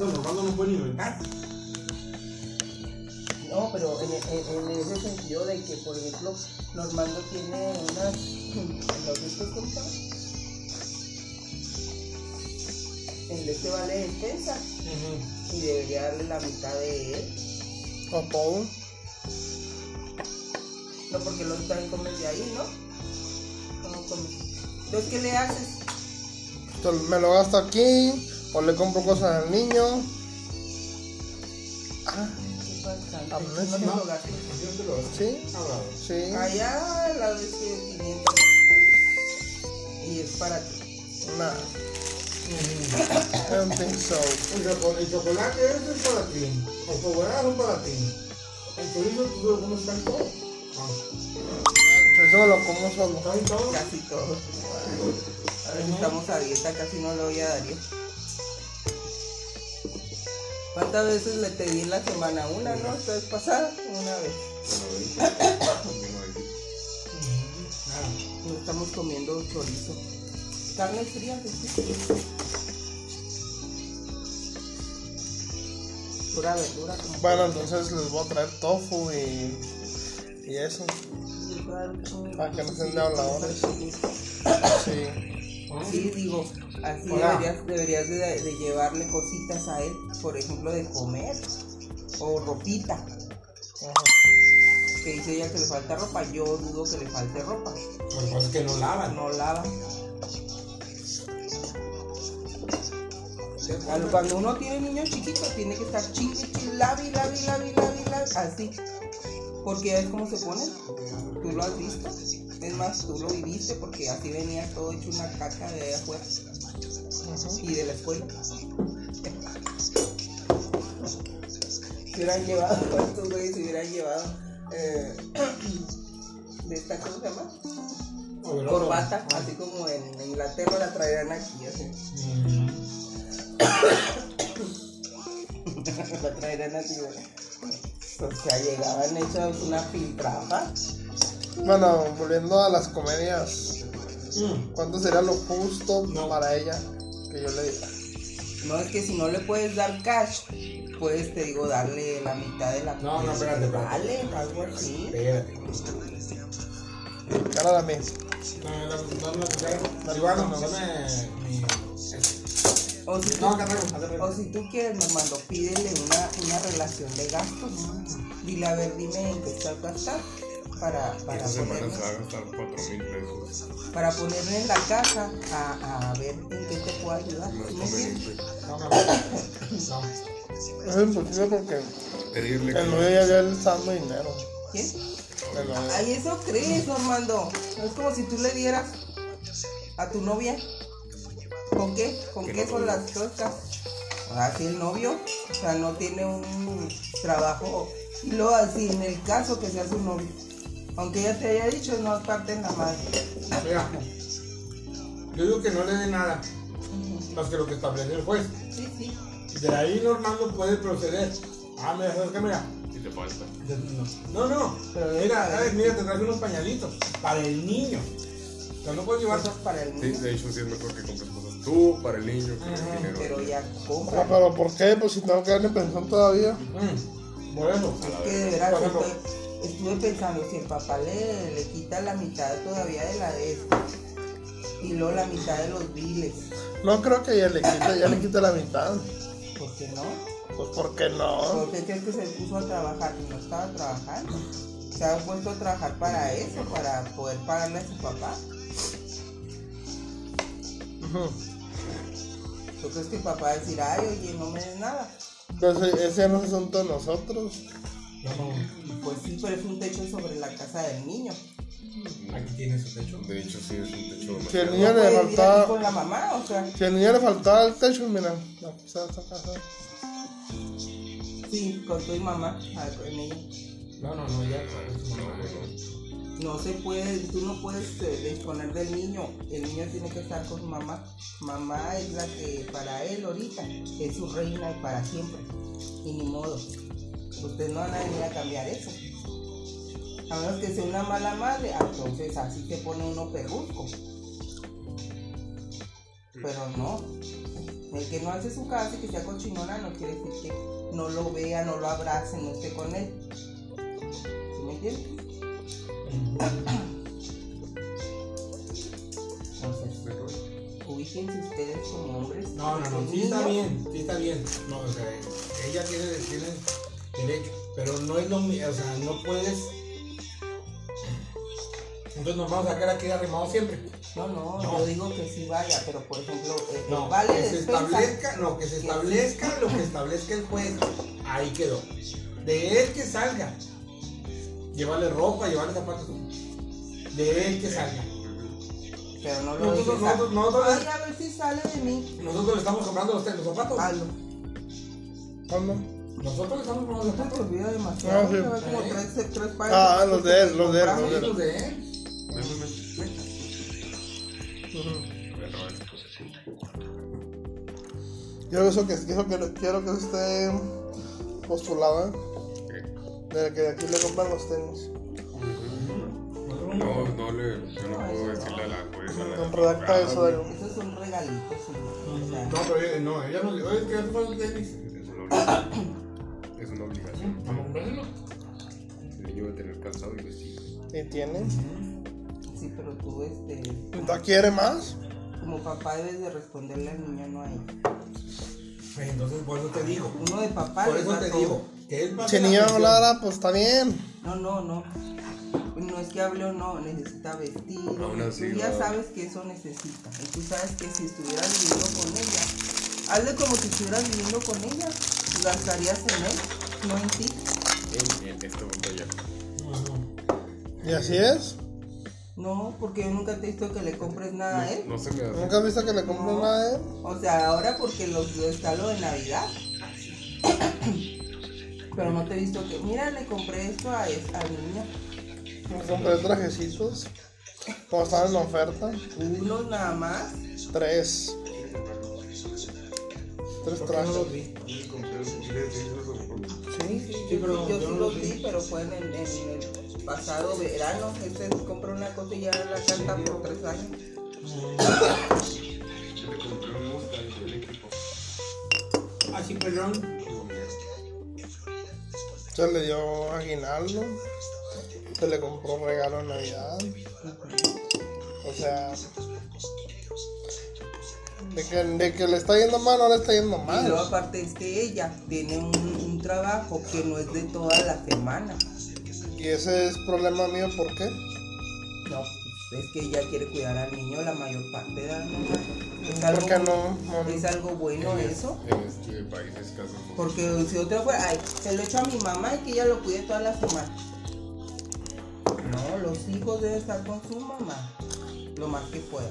no puede. No, pero en, en- en ese sentido de que, por ejemplo, Normando tiene unas. ¿Los? El de este vale despensa y debería darle la mitad de él. O todo. No, porque los también comes de ahí, ¿no? ¿Cómo comes? Entonces, ¿qué le haces? Entonces, me lo gasto aquí. O le compro cosas al niño. Ah, ¿Qué pasa? Amnesia. Lo te lo sí, hablado. sí. Allá la vez que 500 y es para ti. Nah, I don't think so. El, choco- el chocolate es para ti. Los fogueras son para ti. El chorizo tú lo comes casi todo. Ah, Eso lo como solo. casi todo. Casi todo. Ahora estamos a dieta, casi no le voy a Darío. ¿Cuántas veces le te di en la semana? Una, ¿no? Esta vez pasada, una vez. Nada. No estamos comiendo chorizo. Carne fría, ¿sí? Pura verdura. como Bueno, entonces les voy a traer tofu y, y eso. Para que no sean de habladores. Sí. Sí, digo, así deberías, deberías de, de llevarle cositas a él, por ejemplo, de comer o ropita. Ajá. Que dice ella que le falta ropa, yo dudo que le falte ropa, pasa es que no lavan. no lava. Cuando- uno tiene niños chiquitos, tiene que estar chingue, lavi, lavi, lavi, lavi, lavi, así. Porque ya ves cómo se ponen. Tú lo has visto. Es más, tú lo viviste porque así venía todo hecho una caca de afuera y de la escuela. Se hubieran llevado, estos güeyes se hubieran llevado eh, de esta, ¿cómo se llama? Overol. Corbata, así como en Inglaterra la traerán aquí, así. La traerán así, güey. O sea, llegaban hechas una filtrafa. Bueno, volviendo a las comedias. Mm. ¿Cuánto sería lo justo No. para ella que yo le diga? No es que si no le puedes dar cash, puedes, te digo, darle la mitad de la No, no, espérate, espérate. Vale, algo así. Espérate. Cara de mí. No, no, no, no, no. Silvano, dame mi. O si, No, tú, o si tú quieres, Normando, pídele una, una relación de gastos. Dile, a ver, dime en qué estás gastando para, para, Esta semana ponerle, se va a gastar 4 mil pesos. para ponerle en la casa a, a ver en qué te puedo ayudar. No, no, no. Es imposible porque Pedirle el novio ya ya le está dando dinero. ¿Quién? Novio. Ay, eso crees, Normando. Es como si tú le dieras a tu novia. ¿Con qué? ¿Con Que qué son las cosas? Así el novio, o sea, no tiene un trabajo. Y luego así, en el caso que sea su novio. Aunque ella te haya dicho, no aparte en la madre. Mira, yo digo que no le dé nada, más que lo que establece el juez. Sí, sí. De ahí Normando puede proceder. Ah, mira, ¿sabes qué? Mira. Si te falta. No, no, Pero mira, deja- ¿sabes? mira, te traje unos pañalitos para el niño. O sea, no puedes llevar. Cosas para el Sí, niño. de hecho sí es mejor que compres cosas tú para el niño que Ajá, el dinero. Pero ya Ah, compra. pero ¿por qué? Pues si tengo que darle pensión todavía. Mm, por eso. Es que de estoy- estuve pensando, si el papá le, le quita la mitad todavía de la de esto y luego la mitad de los biles, No creo que ella le quite, ya le quite la mitad. ¿por qué no? Pues ¿por qué no? ¿Por qué crees que se puso a trabajar y no estaba trabajando? Se ha puesto a trabajar para eso, para poder pagarle a su papá. ¿Tú crees que el papá va a decir, ay, oye, no me des nada? Entonces ese no es asunto de nosotros. No, Pues sí, pero es un techo sobre la casa del niño. aquí tiene su techo. De hecho sí es un techo Si el niño No le faltaba, con la mamá, o sea, si al niño le faltaba el techo, mira, aquí está esta casa. sí, con tu mamá, con ella. No, no, no, ya. No se puede, tú no puedes eh, disponer del niño, el niño tiene que estar con su mamá. Mamá es la que para él ahorita es su reina y para siempre. Y ni modo. Ustedes no van a venir a cambiar eso. A menos que sea una mala madre, ah, entonces así se pone uno perrusco. Pero no. El que no hace su casa y que sea cochinona no quiere decir que no lo vea, no lo abrace, no esté con él. ¿Sí me entiendes? Entonces, ubíquense ustedes como hombres. No, no, no, sí está bien, sí está bien. No, o sea, ella tiene, tiene derecho, pero no es lo mismo, o sea, no puedes. Entonces nos vamos a quedar aquí arrimados siempre. No, no, No. yo digo que sí vaya, pero por ejemplo, eh, No, vale que se establezca, no, que se establezca lo que establezca el juez. Ahí quedó. De él que salga. Llevarle ropa, llevarle zapatos. De él que salga. Pero no lo Nosotros- nosotros- a- nosotros- Ay, a ver si sale de mí. Nosotros le estamos comprando los, los zapatos. Hazlo. ¿Cuándo? Nosotros estamos comprando los No te olvida demasiado. Ah, sí. como ¿Eh? tres, tres Ah, de los de él, que los de él, los de él. De. Yo eso que, eso que quiero que esté postulado, ¿eh? De que aquí le compran los tenis. No, no le, yo no puedo decirle a la jueza. No, redacta eso, Darío. Esos son regalitos, sí. O sea, No, pero ella- no, ella no le oye, ¿qué hace falta el tenis? Es una obligación. Vamos a tener calzado y vestido. Y tiene. sí, pero tú, este, ¿No quiere más? como papá debes de responderle al niño, no a ella. Pues entonces, por eso te digo. Uno de papá Por eso te digo. Que Si el niño hablara, pues está bien. No, no, no. No es que hable o no, necesita vestir. Aún así, tú ya no. sabes que eso necesita. Y tú sabes que si estuvieras viviendo con ella, hazle como si estuvieras viviendo con ella. Gastarías en él, no en ti. En, en este momento ya. ¿Y así es? No, porque yo nunca te he visto que le compres nada a él. No se me hace. ¿Nunca has visto que le compren No. nada a él? O sea, ahora porque lo, lo está lo de Navidad. Pero no te he visto que, mira, le compré esto a, es- al niño. Me compré trajecitos. Como estaban en oferta. Uno nada más. Tres. Tres ¿Por qué no trajes. los vi? Sí, sí, pero yo yo sí no lo lo vi, pero fue en el, en el pasado verano. Este compró una cosa y ya la canta por tres años. Yo le compré un Mustang eléctrico. Ah, sí, perdón. Se le dio aguinaldo. Se le compró regalo en Navidad. O sea. De que, de que le está yendo mal, no le está yendo Y luego mal. aparte es que ella tiene un, un trabajo que no es de toda la semana. Y ese es problema mío, ¿por qué? No, es que ella quiere cuidar al niño la mayor parte de la semana. Es ¿Por algo, qué no? es algo bueno En eso. es- En este país es caso. Porque si otra fuera, ay, se lo echo a mi mamá y que ella lo cuide toda la semana. No, los hijos deben estar con su mamá lo más que puedan.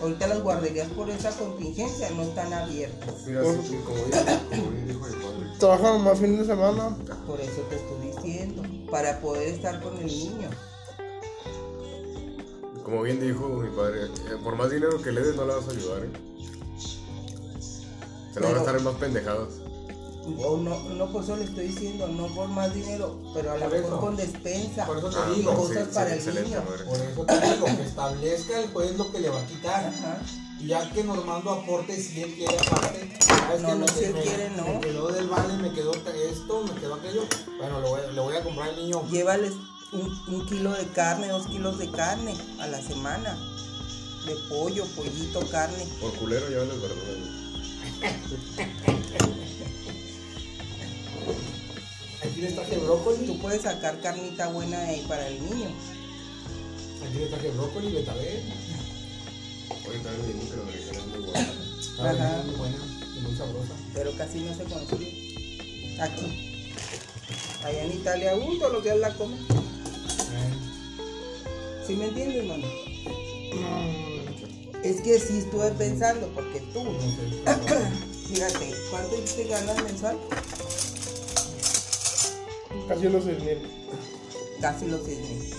Ahorita las guarderías por esa contingencia no están abiertas. Mira, sí, como bien, como bien dijo mi padre. Trabajan más fin de semana. Por eso te estoy diciendo, para poder estar con el niño. Como bien dijo mi padre, eh, por más dinero que le des no la vas a ayudar, ¿eh? Se la van a gastar en más pendejadas. O no, no por eso le estoy diciendo, no por más dinero, pero a lo mejor eso. con despensa. Por eso te Ah, digo. no, cosas para el niño. madre. Por eso te digo, que establezca el juez lo que le va a quitar. Ajá. Y ya que Normando aporte si él quiere aparte. ¿sabes No, no, si él me- quiere, no. Me quedó del vale, me quedó esto, me quedó aquello. Bueno, le voy, le voy a comprar al niño. Llévales un, un kilo de carne, dos kilos de carne a la semana. De pollo, pollito, carne. Por culero ya les verduras. les traje brócoli. Tú puedes sacar carnita buena de ahí para el niño. Aquí les traje brócoli, betabel. Oye, también me la berenjena es muy buena. Ajá. muy buena y muy sabrosa. Pero casi no se consigue. Aquí. Allá en Italia, uh, todos los días la comen. Eh, ¿Sí me entiendes, mano? Es que sí estuve pensando, porque tú, no sé. fíjate, ¿cuánto te ganas mensual? Casi los seis mil. Casi los 6 mil.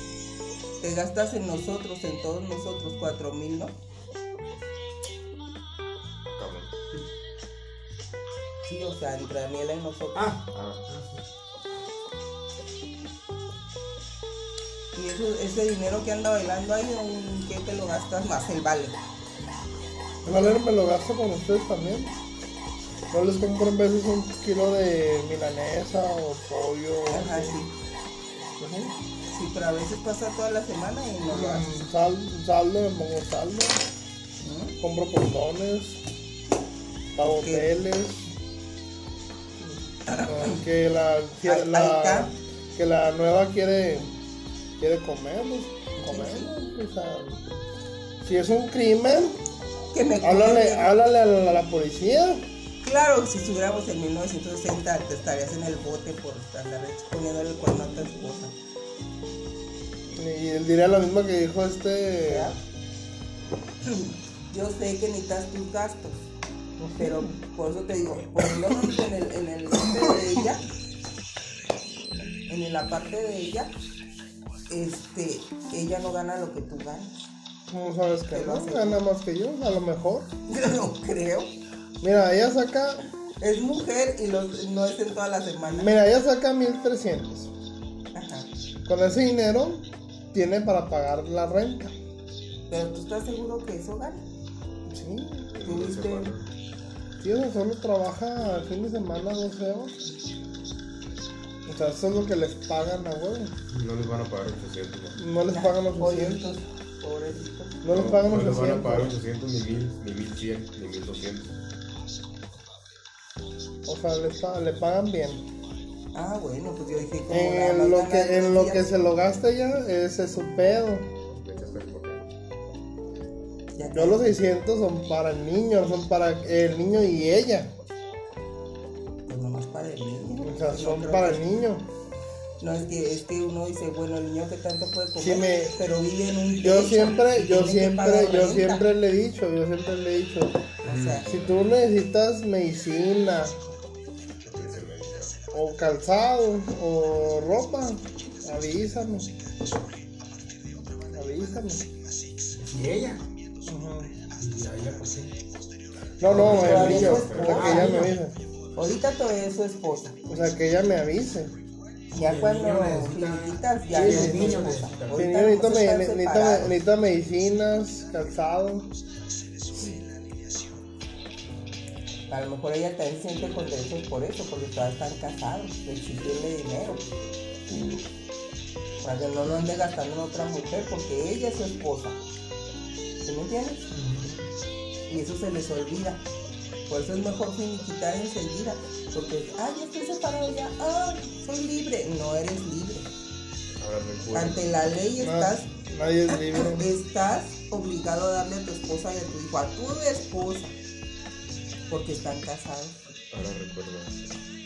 Te gastas en nosotros, en todos nosotros, 4 mil, ¿no? Cabrón. Sí, o sea, entre Daniela y nosotros. Ah, Ah, Y eso, ese dinero que anda bailando ahí, ¿en ¿qué te lo gastas más? El vale. El valero me lo gasto con ustedes también. No les compro en veces un kilo de milanesa o pollo. Ajá, sí. Ujú. Sí, pero a veces pasa toda la semana y no lo. Mm, Sal, saldo, me pongo saldo. ¿no? Compro condones. Pago hoteles. Ah, que la, que la, está. que la nueva quiere quiere comer, pues comemos. O sea, si es un crimen, Que me háblale, háblale a la, a la policía. Claro, si estuviéramos en 1960 te estarías en el bote por andar poniéndole el cuerno a tu esposa. Y él diría lo mismo que dijo este. Yo sé que necesitas tus gastos, pero por eso te digo, poniéndonos en el, en el de ella, en la parte de ella, este, ella no gana lo que tú ganas. ¿Cómo sabes que no? Gana más que yo, a lo mejor. Yo no creo. Mira, ella saca. Es mujer y los- no es en toda la semana. Mira, ella saca 1300. Ajá. Con ese dinero tiene para pagar la renta. Pero tú estás seguro que eso gana. Sí. En ¿Tú una viste? semana. Sí, o sea, solo trabaja el fin de semana 12 horas. O sea, eso es lo que les pagan a huevo. No les van a pagar 800. ¿no? No les pagan los 800. Pobrecitos, pobrecitos. No les pagan no los les van a pagar 800. 800, ni 1000, ni 1100, ni 1200. O sea, pa- le pagan bien. Ah, bueno, pues yo dije nada En lo que, en lo que se lo gasta ella, ese es su pedo. Ya Yo los 600 son para el niño, son para el niño y ella. Pues nomás para el niño. O sea, No son para que- el niño. No, es que, es que uno dice, bueno, el niño que tanto puede comer, me- pero vive en un Yo siempre, yo siempre, yo siempre le he dicho, yo siempre le he dicho, O sea, si tú necesitas medicina. O calzado o ropa, avísame. Avísame. Y ella. Y a ella, pues sí. No, no, Pero el niño. pues, O sea, que ella me avise. ahorita todavía es su esposa. O sea, que ella me avise. Ya cuando niño necesita- finiquitas, ya Sí, es el su niño esposa. necesita. Sí, Ahorita necesito, me- necesito- necesito medicinas, calzado. A lo mejor ella también siente con derechos por eso, porque todavía están casados, de exigirle dinero. Para que no lo ande gastando en otra mujer, porque ella es su esposa. ¿Sí me entiendes? Y eso se les olvida. Por eso es mejor finiquitar enseguida. Porque, ah, ya estoy separado ya, ah, soy libre. No eres libre. Ante la ley estás Na- Nadie es libre. estás obligado a darle a tu esposa y a tu hijo, a tu esposa, porque están casados. Ahora recuerda.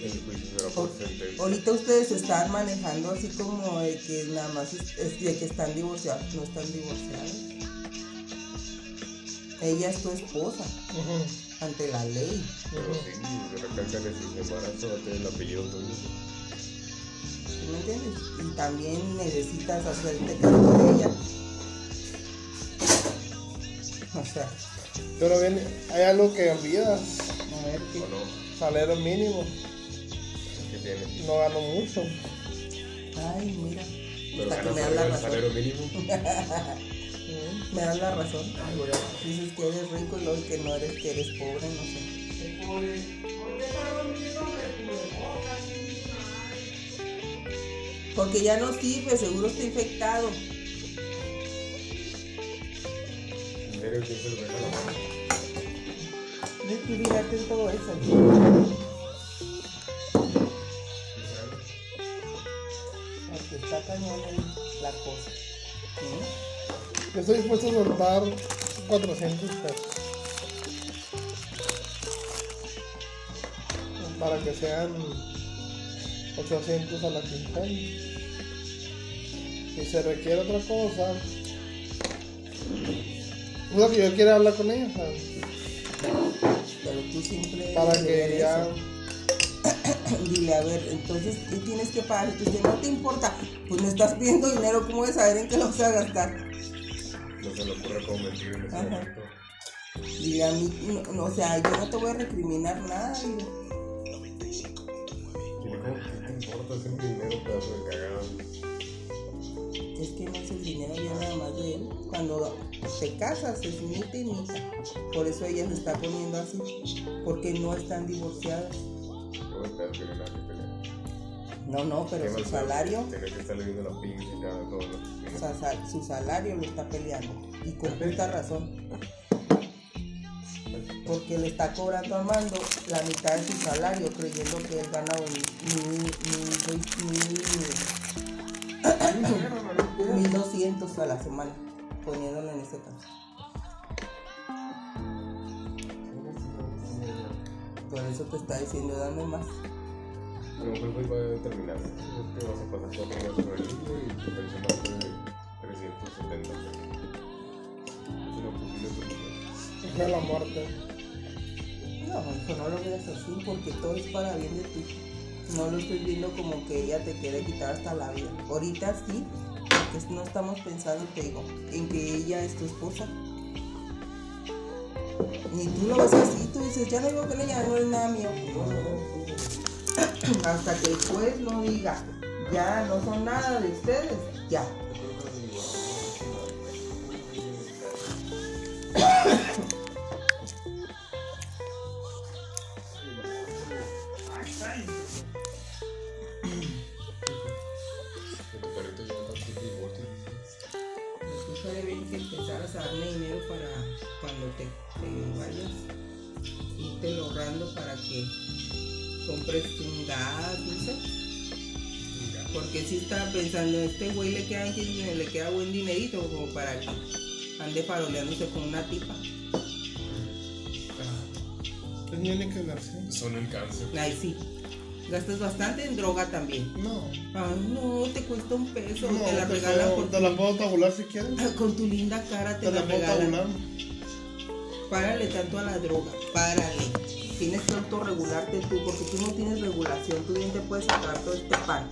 El juicio será por sentencia. Ahorita ustedes están manejando así como de que nada más es, es de que están divorciados, no están divorciados. Ella es tu esposa ante la ley. Pero sí, de repente en el embarazo va a tener el apellido tuyo. ¿sí ¿Me entiendes? Y también necesitas hacerte cargo de ella. O sea, Pero bien, hay algo que olvidas. a ver qué. Salario mínimo. ¿Qué tiene? No gano mucho. Ay, mira. Pero Hasta que me da la razón. salario mínimo. Me das la razón. Dices que eres rico y luego que no eres, que eres pobre, no sé. Porque ya no sirve, seguro está infectado. Serio quién se lo deja la mano? De que fíjate en todo eso. Aquí está cañón el- la cosa. ¿Sí? Yo estoy dispuesto a soltar 400 pesos. Para que sean 800 a la quincena. Si se requiere otra cosa, lo que yo quiero hablar con ella, ¿sabes? Pero tú siempre para que ya. Dile, a ver, entonces, ¿qué tienes que pagar? Y tú dices, no te importa, pues me estás pidiendo dinero, ¿cómo vas a saber en qué lo vas a gastar? No se le ocurre cómo mentir en ese Ajá. momento. Dile a mí, no, no, o sea, yo no te voy a recriminar nada. dile. Dile, ¿cómo qué te importa? Es un dinero, pedazo de cagado. Es que no es el dinero ya nada más de él. Cuando te casas es mitad y. Por eso ella se está poniendo así. Porque no están divorciadas. No. No, pero ¿Qué su salario, su salario lo está peleando. Y con justa razón. Porque le está cobrando a Armando la mitad de su salario, creyendo que él gana mil, mil, mil, mil doscientos a la semana, poniéndolo en ese caso. Por eso te está diciendo, dame más. A lo mejor va a terminar. Que vas a pasar cuatro con el y tu pensión va a ser de 370 pesos. Es una posible solución. Es la muerte. No, hijo, no lo veas así porque todo es para bien de ti. No lo estoy viendo como que ella te quiere quitar hasta la vida. Ahorita sí, porque no estamos pensando, te digo, en que ella es tu esposa. Ni tú lo ves así, tú dices, ya no vivo con ella, no es nada mío. Hasta que el juez no diga, ya no son nada de ustedes, ya. Empezaras a darle dinero para cuando te, te vayas, irte ahorrando para que compres un gas, no sé. Porque si estaba pensando, este güey le queda, le queda buen dinerito como para que ande faroleándose con una tipa. Pues tiene que verse. Son el cáncer. Ay, sí. Gastas bastante en droga también. No. Ay, no, te cuesta un peso, No, te la te, regalan puedo, por te la puedo tabular si quieres. tu- Con tu linda cara te, Te la la puedo regalan. tabular. Párale tanto a la droga, párale. Tienes que autorregularte tú, porque tú no tienes regulación, tú bien te puedes sacar todo este pan.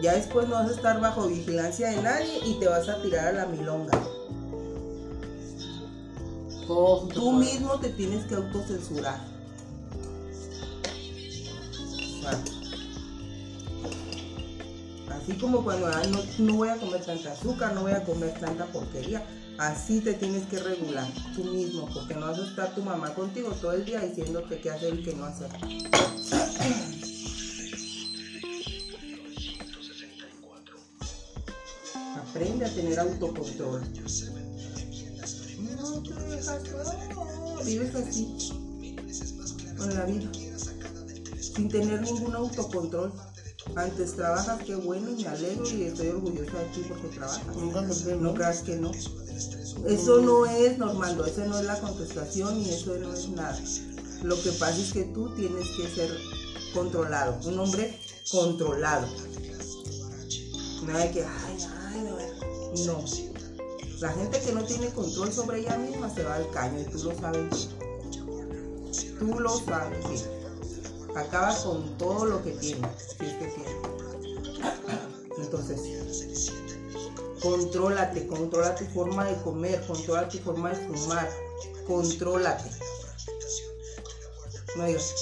Ya después no vas a estar bajo vigilancia de nadie y te vas a tirar a la milonga. Todo Tú mismo te tienes que autocensurar. Así como cuando "Ah, no, no voy a comer tanta azúcar, no voy a comer tanta porquería, así te tienes que regular tú mismo, porque no vas a estar tu mamá contigo todo el día diciéndote qué hacer y qué no hacer. Aprende a tener autocontrol. No, tú dejas todo, vives así, con la vida, sin tener ningún autocontrol. Antes trabajas, qué bueno, me alegro y estoy orgullosa de ti porque trabajas. No creas que no. Eso no es, Normando, eso no es la contestación y eso no es nada. Lo que pasa es que tú tienes que ser controlado, un hombre controlado. Nada de que, ay, ay, no. No. La gente que no tiene control sobre ella misma se va al caño y tú lo sabes. bien. Tú lo sabes. Acaba con todo lo que tiene, si es que tiene. Entonces, contrólate, controla tu forma de comer, controla tu forma de fumar, contrólate. No digas,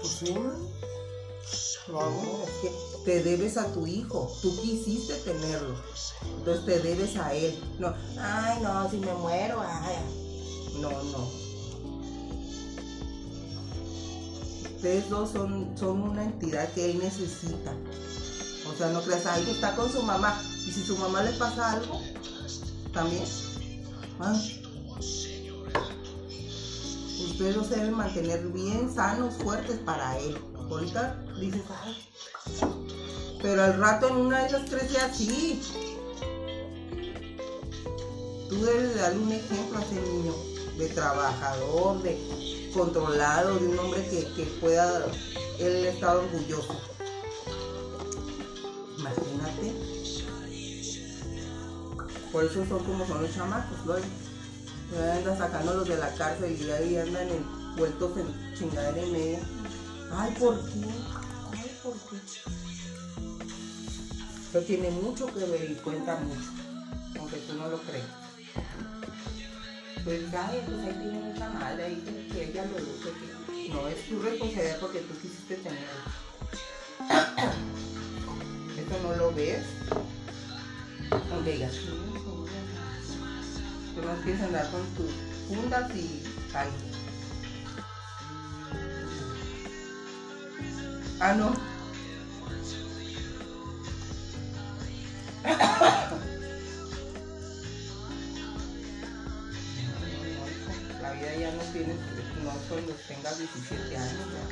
Pues sí, lo hago. es que te debes a tu hijo, tú quisiste tenerlo, entonces te debes a él. No, ay, no, si me muero, ay. No, no. Ustedes dos son, son una entidad que él necesita. O sea, no creas, ay, está con su mamá. Y si su mamá le pasa algo, también. Ay. Ustedes se deben mantener bien sanos, fuertes para él. Ahorita dices, ay. Pero al rato en una de esas crece así. Tú debes de darle un ejemplo a ese niño de trabajador, de controlado, de un hombre que, que pueda él estar orgulloso. Imagínate. Por eso son como son los chamacos, luego. Andan sacándolos de la cárcel y ahí andan envueltos en chingadera y media. Ay, ¿por qué? Ay, ¿por qué? Eso tiene mucho que ver y cuenta mucho, aunque tú no lo creas. Pues, ay, pues ahí tiene mucha madre, ahí que, ella lo luce, que no es tu responsabilidad porque tú quisiste tenerlo. Eso no lo ves. Aunque digas, "Sí, sí, tú no quieres andar con tus fundas y ay. Ah, no. Tengas 17 años. ya.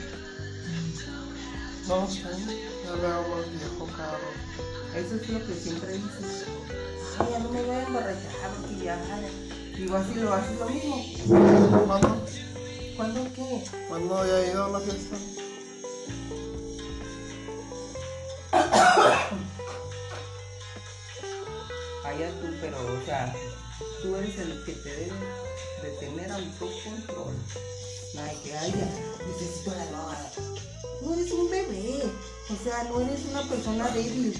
No sé, ya veo más viejo caro. Eso es lo que siempre dices. Ay, ya no me voy a emborrachar porque ya. Y vas y lo haces lo mismo. ¿Cuándo? ¿Cuándo qué? ¿Cuándo haya ido a la fiesta? Allá tú, pero, o sea, tú eres el que te debe de tener autocontrol. Que haya, necesito la droga. No eres un bebé. O sea, no eres una persona débil.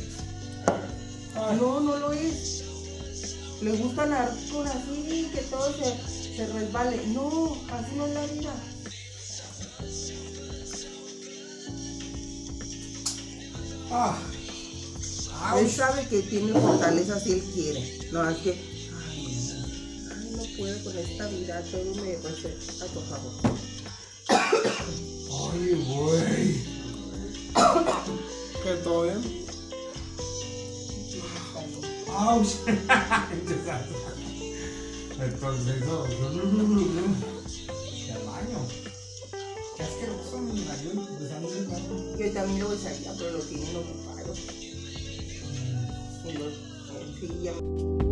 No, no lo es. Le gusta andar con así, que todo se, se resbale. No, así no es la vida. Ah. Él sabe que tiene fortaleza si él quiere. No, es que. Puedo con esta vida, todo me parece. A tu favor. Ay, güey. ¿Qué todo bien? Ouch. Entonces, eso. Al baño. Qué asqueroso me cayó empezando el baño. Yo también lo besaría, pero lo tienen ocupado. Y lo, sí, ya-